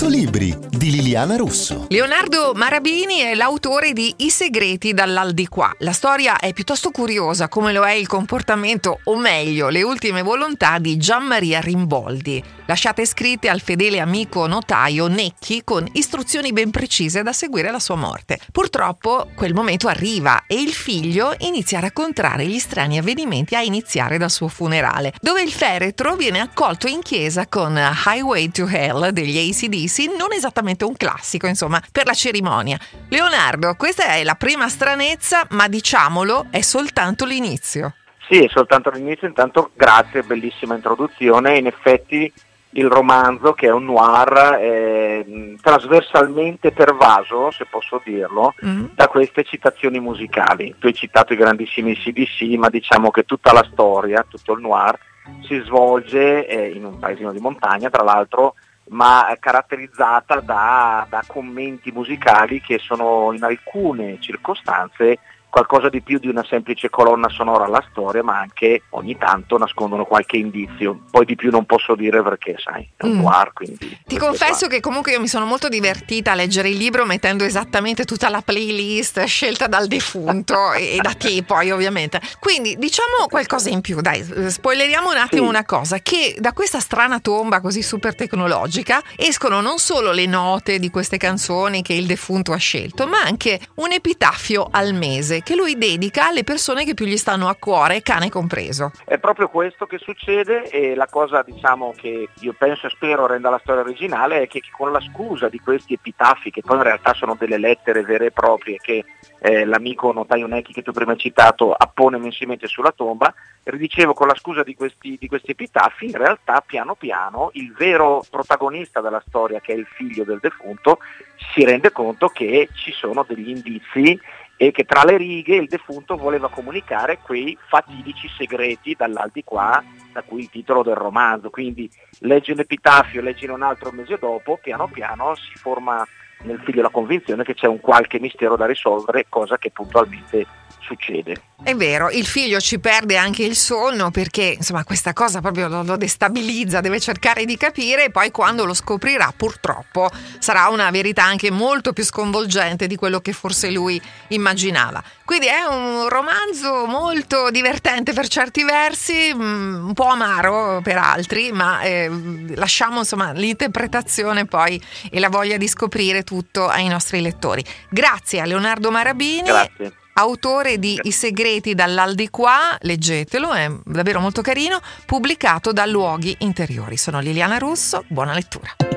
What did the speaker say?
100 libri di Liliana Russo. Leonardo Marabini è l'autore di I segreti dall'Aldìquà. La storia è piuttosto curiosa, come lo è il comportamento, o meglio, le ultime volontà di Gian Maria Rimboldi, lasciate scritte al fedele amico notaio Necchi con istruzioni ben precise da seguire alla sua morte. Purtroppo quel momento arriva e il figlio inizia a raccontare gli strani avvenimenti a iniziare dal suo funerale, dove il feretro viene accolto in chiesa con Highway to Hell degli ACDC, non esattamente un classico, insomma, per la cerimonia. Leonardo, questa è la prima stranezza, ma diciamolo, è soltanto l'inizio. Sì, è soltanto l'inizio, intanto grazie, bellissima introduzione, in effetti il romanzo che è un noir eh, trasversalmente pervaso, se posso dirlo, mm. da queste citazioni musicali. Tu hai citato i grandissimi CDC, ma diciamo che tutta la storia, tutto il noir, si svolge eh, in un paesino di montagna, tra l'altro, ma caratterizzata da, da commenti musicali che sono in alcune circostanze qualcosa di più di una semplice colonna sonora alla storia, ma anche ogni tanto nascondono qualche indizio. Poi di più non posso dire perché, sai, è un mm. noir, quindi... Ti confesso che comunque io mi sono molto divertita a leggere il libro mettendo esattamente tutta la playlist scelta dal defunto e da te poi ovviamente. Quindi diciamo qualcosa in più, dai, spoileriamo un attimo sì. una cosa, che da questa strana tomba così super tecnologica escono non solo le note di queste canzoni che il defunto ha scelto, ma anche un epitaffio al mese che lui dedica alle persone che più gli stanno a cuore, cane compreso. È proprio questo che succede e la cosa diciamo che io penso e spero renda la storia originale è che con la scusa di questi epitafi, che poi in realtà sono delle lettere vere e proprie che eh, l'amico notaio Necchi che tu prima hai citato appone mensilmente sulla tomba, ridicevo con la scusa di questi, di questi epitafi, in realtà piano piano il vero protagonista della storia, che è il figlio del defunto, si rende conto che ci sono degli indizi e che tra le righe il defunto voleva comunicare quei fatidici segreti dall'aldìquà, da cui il titolo del romanzo. Quindi leggi un epitafio, leggi un altro mese dopo, piano piano si forma nel figlio la convinzione che c'è un qualche mistero da risolvere, cosa che puntualmente succede. È vero, il figlio ci perde anche il sonno perché insomma questa cosa proprio lo, lo, destabilizza, deve cercare di capire e poi quando lo scoprirà purtroppo sarà una verità anche molto più sconvolgente di quello che forse lui immaginava. Quindi è un romanzo molto divertente per certi versi, mm, un po' amaro per altri, ma eh, lasciamo insomma l'interpretazione poi e la voglia di scoprire tutto ai nostri lettori. Grazie a Leonardo Marabini. Grazie autore di I segreti dall'Aldìquà, leggetelo, è davvero molto carino, pubblicato da Luoghi Interiori. Sono Liliana Russo, buona lettura.